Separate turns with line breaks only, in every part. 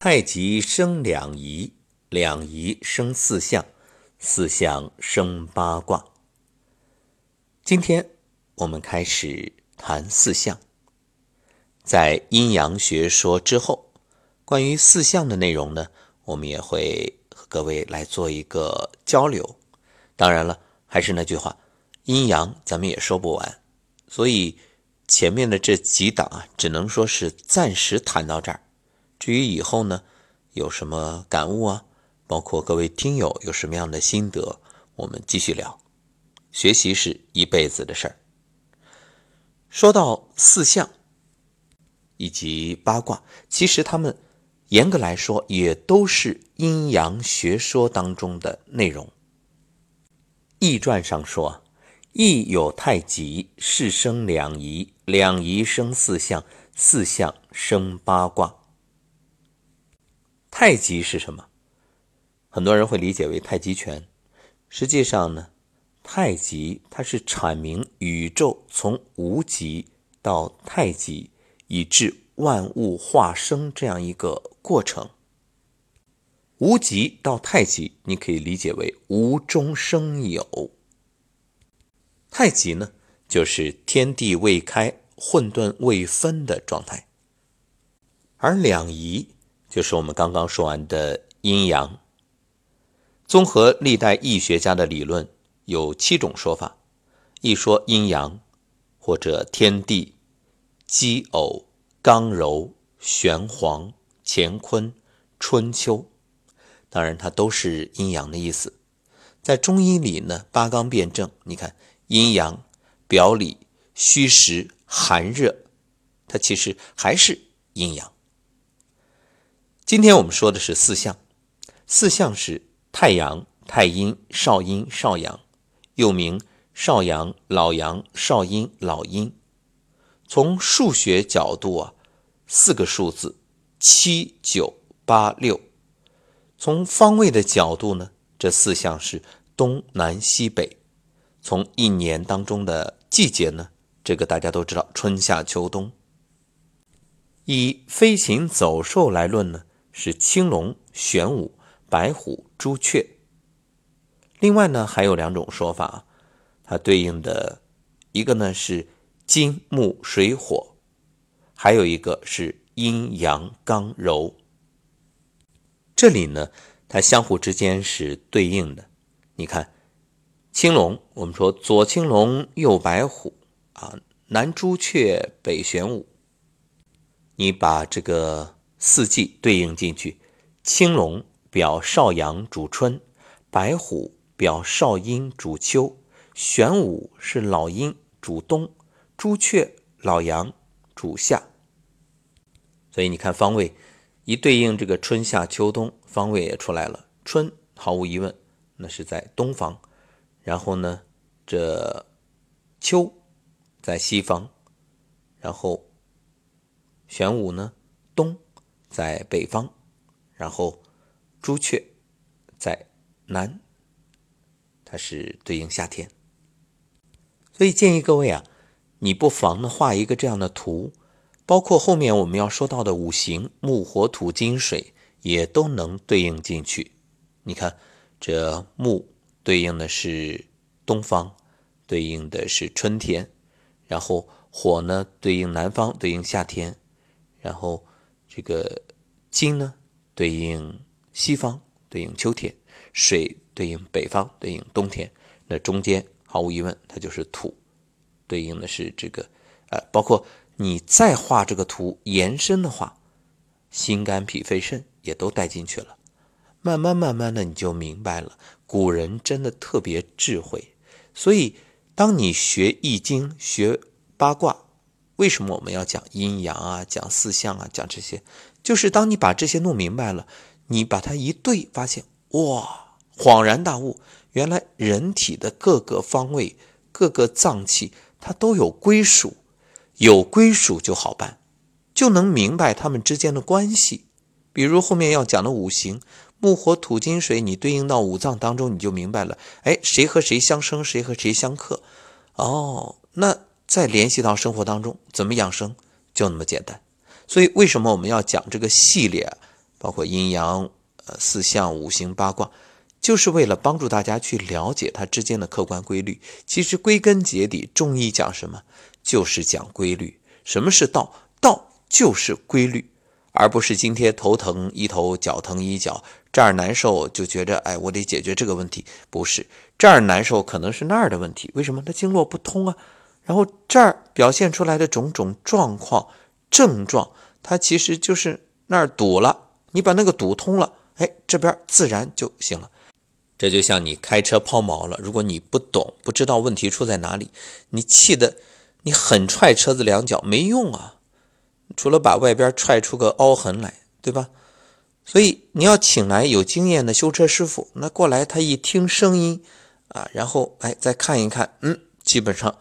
太极生两仪，两仪生四象，四象生八卦。今天我们开始谈四象。在阴阳学说之后，关于四象的内容呢，我们也会和各位来做一个交流。当然了，还是那句话，阴阳咱们也说不完，所以前面的这几档啊，只能说是暂时谈到这儿。至于以后呢，有什么感悟啊？包括各位听友有什么样的心得，我们继续聊。学习是一辈子的事儿。说到四象以及八卦，其实他们严格来说也都是阴阳学说当中的内容。《易传》上说：“易有太极，是生两仪，两仪生四象，四象生八卦。”太极是什么？很多人会理解为太极拳。实际上呢，太极它是阐明宇宙从无极到太极，以致万物化生这样一个过程。无极到太极，你可以理解为无中生有。太极呢，就是天地未开、混沌未分的状态，而两仪。就是我们刚刚说完的阴阳。综合历代易学家的理论，有七种说法：一说阴阳，或者天地、奇偶、刚柔、玄黄、乾坤、春秋。当然，它都是阴阳的意思。在中医里呢，八纲辩证，你看阴阳、表里、虚实、寒热，它其实还是阴阳。今天我们说的是四象，四象是太阳、太阴、少阴、少阳，又名少阳、老阳、少阴、老阴。从数学角度啊，四个数字七九八六。从方位的角度呢，这四象是东南西北。从一年当中的季节呢，这个大家都知道，春夏秋冬。以飞禽走兽来论呢？是青龙、玄武、白虎、朱雀。另外呢，还有两种说法，它对应的一个呢是金木水火，还有一个是阴阳刚柔。这里呢，它相互之间是对应的。你看，青龙，我们说左青龙，右白虎啊，南朱雀，北玄武。你把这个。四季对应进去，青龙表少阳主春，白虎表少阴主秋，玄武是老阴主冬，朱雀老阳主夏。所以你看方位一对应，这个春夏秋冬方位也出来了。春毫无疑问，那是在东方，然后呢，这秋在西方，然后玄武呢东。在北方，然后朱雀在南，它是对应夏天。所以建议各位啊，你不妨呢画一个这样的图，包括后面我们要说到的五行木、火、土、金、水也都能对应进去。你看，这木对应的是东方，对应的是春天；然后火呢对应南方，对应夏天；然后。这个金呢，对应西方，对应秋天；水对应北方，对应冬天。那中间毫无疑问，它就是土，对应的是这个，呃，包括你再画这个图延伸的话，心肝脾肺肾也都带进去了。慢慢慢慢的，你就明白了，古人真的特别智慧。所以，当你学易经、学八卦。为什么我们要讲阴阳啊，讲四象啊，讲这些？就是当你把这些弄明白了，你把它一对，发现哇，恍然大悟，原来人体的各个方位、各个脏器，它都有归属，有归属就好办，就能明白它们之间的关系。比如后面要讲的五行，木、火、土、金、水，你对应到五脏当中，你就明白了。哎，谁和谁相生，谁和谁相克？哦，那。再联系到生活当中，怎么养生就那么简单。所以为什么我们要讲这个系列？包括阴阳、呃四象、五行、八卦，就是为了帮助大家去了解它之间的客观规律。其实归根结底，中医讲什么，就是讲规律。什么是道？道就是规律，而不是今天头疼医头，脚疼医脚，这儿难受就觉着哎，我得解决这个问题。不是这儿难受，可能是那儿的问题。为什么？它经络不通啊。然后这儿表现出来的种种状况、症状，它其实就是那儿堵了。你把那个堵通了，哎，这边自然就行了。这就像你开车抛锚了，如果你不懂，不知道问题出在哪里，你气的你狠踹车子两脚没用啊，除了把外边踹出个凹痕来，对吧？所以你要请来有经验的修车师傅，那过来他一听声音啊，然后哎再看一看，嗯，基本上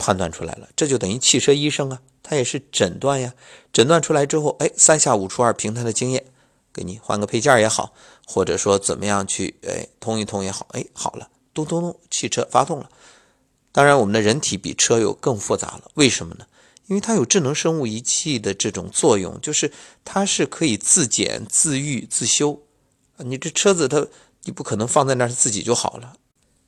判断出来了，这就等于汽车医生啊。他也是诊断呀，诊断出来之后，哎，三下五除二，凭他的经验，给你换个配件也好，或者说怎么样去，哎，通一通也好，哎，好了，咚咚咚，汽车发动了。当然，我们的人体比车又更复杂了，为什么呢？因为它有智能生物仪器的这种作用，就是它是可以自检、自愈、自修。你这车子它，你不可能放在那儿自己就好了。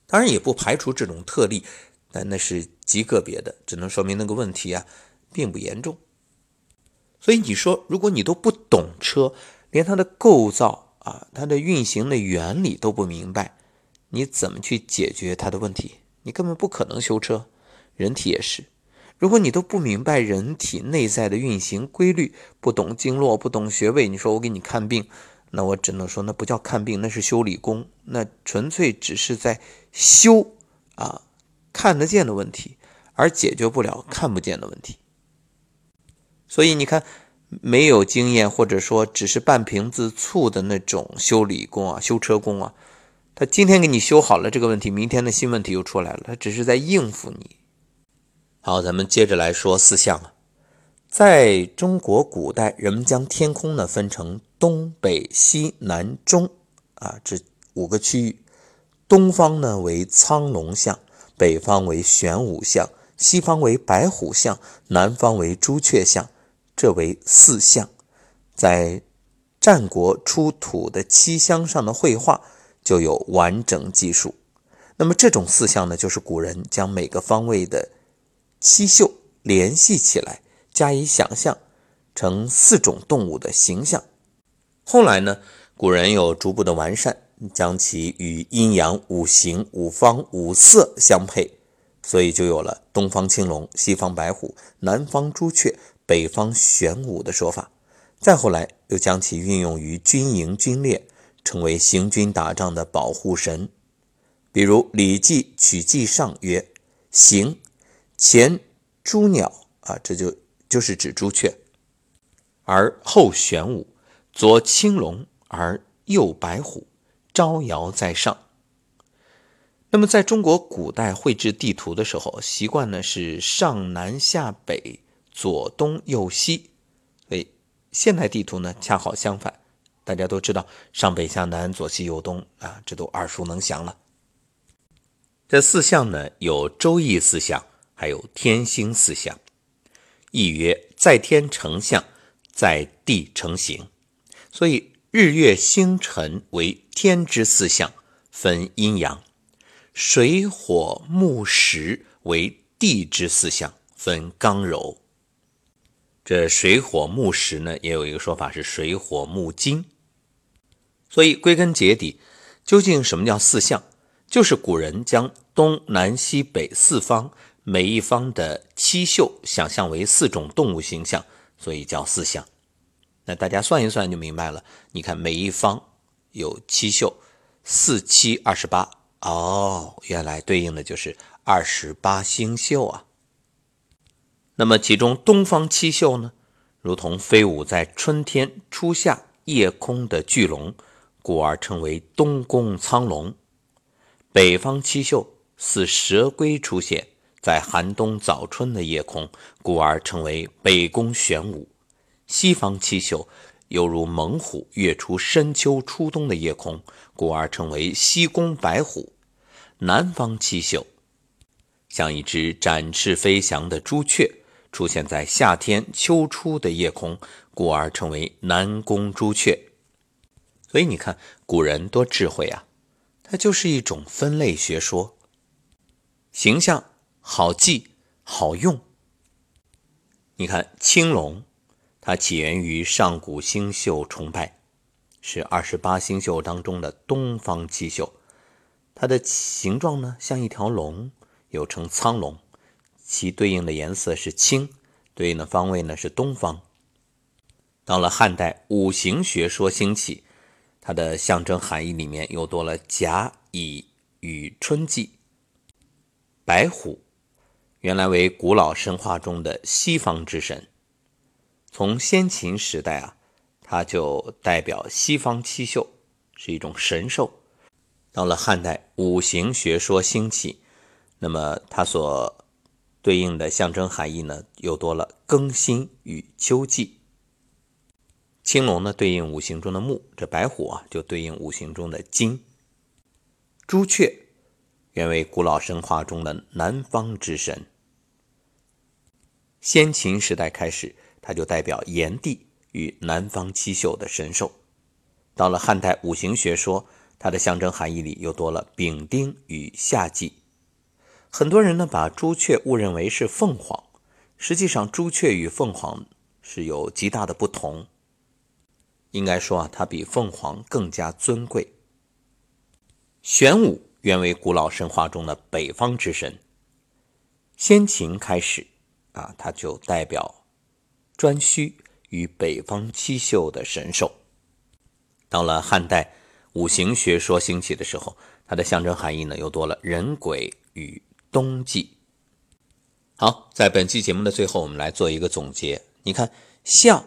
当然，也不排除这种特例，但那是极个别的，只能说明那个问题啊。并不严重，所以你说，如果你都不懂车，连它的构造啊、它的运行的原理都不明白，你怎么去解决它的问题？你根本不可能修车。人体也是，如果你都不明白人体内在的运行规律，不懂经络，不懂穴位，你说我给你看病，那我只能说那不叫看病，那是修理工，那纯粹只是在修啊看得见的问题，而解决不了看不见的问题。所以你看，没有经验或者说只是半瓶子醋的那种修理工啊、修车工啊，他今天给你修好了这个问题，明天的新问题又出来了，他只是在应付你。好，咱们接着来说四象啊，在中国古代，人们将天空呢分成东北、西南、中啊这五个区域，东方呢为苍龙象，北方为玄武象，西方为白虎象，南方为朱雀象。这为四象，在战国出土的漆箱上的绘画就有完整记述。那么这种四象呢，就是古人将每个方位的七宿联系起来，加以想象成四种动物的形象。后来呢，古人又逐步的完善，将其与阴阳五行、五方、五色相配，所以就有了东方青龙、西方白虎、南方朱雀。北方玄武的说法，再后来又将其运用于军营军列，成为行军打仗的保护神。比如《礼记·曲记上》曰：“行，前朱鸟啊，这就就是指朱雀，而后玄武，左青龙而右白虎，招摇在上。”那么，在中国古代绘制地图的时候，习惯呢是上南下北。左东右西，所以现代地图呢恰好相反。大家都知道上北下南左西右东啊，这都耳熟能详了。这四象呢有周易四象，还有天星四象。亦曰在天成象，在地成形。所以日月星辰为天之四象，分阴阳；水火木石为地之四象，分刚柔。这水火木石呢，也有一个说法是水火木金。所以归根结底，究竟什么叫四象？就是古人将东南西北四方每一方的七宿想象为四种动物形象，所以叫四象。那大家算一算就明白了。你看每一方有七宿，四七二十八。哦，原来对应的就是二十八星宿啊。那么，其中东方七宿呢，如同飞舞在春天初夏夜空的巨龙，故而称为东宫苍龙；北方七宿似蛇龟出现在寒冬早春的夜空，故而称为北宫玄武；西方七宿犹如猛虎跃出深秋初冬的夜空，故而称为西宫白虎；南方七宿像一只展翅飞翔的朱雀。出现在夏天秋初的夜空，故而称为南宫朱雀。所以你看，古人多智慧啊！它就是一种分类学说，形象好记好用。你看青龙，它起源于上古星宿崇拜，是二十八星宿当中的东方七宿。它的形状呢，像一条龙，又称苍龙。其对应的颜色是青，对应的方位呢是东方。到了汉代，五行学说兴起，它的象征含义里面又多了甲乙与春季。白虎原来为古老神话中的西方之神，从先秦时代啊，它就代表西方七宿，是一种神兽。到了汉代，五行学说兴起，那么它所对应的象征含义呢，又多了更新与秋季。青龙呢，对应五行中的木；这白虎啊，就对应五行中的金。朱雀原为古老神话中的南方之神，先秦时代开始，它就代表炎帝与南方七宿的神兽。到了汉代，五行学说它的象征含义里又多了丙丁与夏季。很多人呢把朱雀误认为是凤凰，实际上朱雀与凤凰是有极大的不同。应该说啊，它比凤凰更加尊贵。玄武原为古老神话中的北方之神，先秦开始啊，它就代表颛顼与北方七宿的神兽。到了汉代，五行学说兴起的时候，它的象征含义呢又多了人鬼与。冬季，好，在本期节目的最后，我们来做一个总结。你看，象，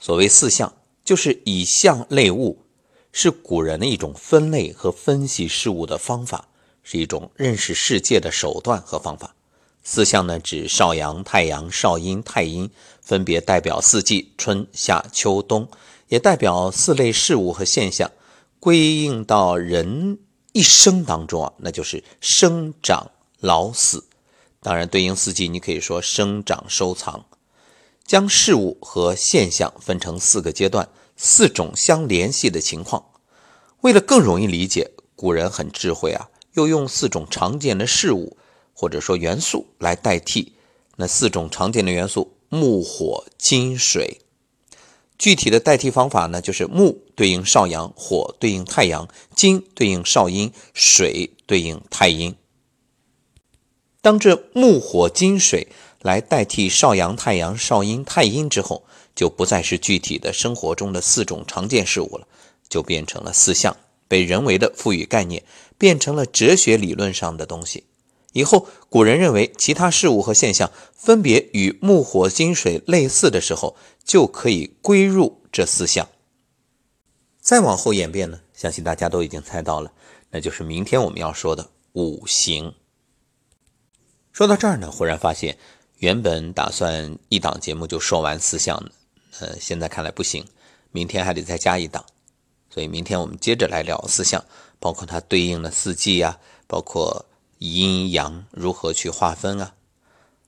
所谓四象，就是以象类物，是古人的一种分类和分析事物的方法，是一种认识世界的手段和方法。四象呢，指少阳、太阳、少阴、太阴，分别代表四季：春夏秋冬，也代表四类事物和现象，归应到人一生当中啊，那就是生长。老死，当然对应四季，你可以说生长、收藏，将事物和现象分成四个阶段，四种相联系的情况。为了更容易理解，古人很智慧啊，又用四种常见的事物或者说元素来代替那四种常见的元素：木、火、金、水。具体的代替方法呢，就是木对应少阳，火对应太阳，金对应少阴，水对应太阴。当这木火金水来代替少阳太阳少阴太阴之后，就不再是具体的生活中的四种常见事物了，就变成了四象，被人为的赋予概念，变成了哲学理论上的东西。以后古人认为其他事物和现象分别与木火金水类似的时候，就可以归入这四象。再往后演变呢，相信大家都已经猜到了，那就是明天我们要说的五行。说到这儿呢，忽然发现，原本打算一档节目就说完四象的，呃，现在看来不行，明天还得再加一档，所以明天我们接着来聊四象，包括它对应的四季呀，包括阴阳如何去划分啊。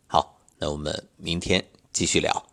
好，那我们明天继续聊。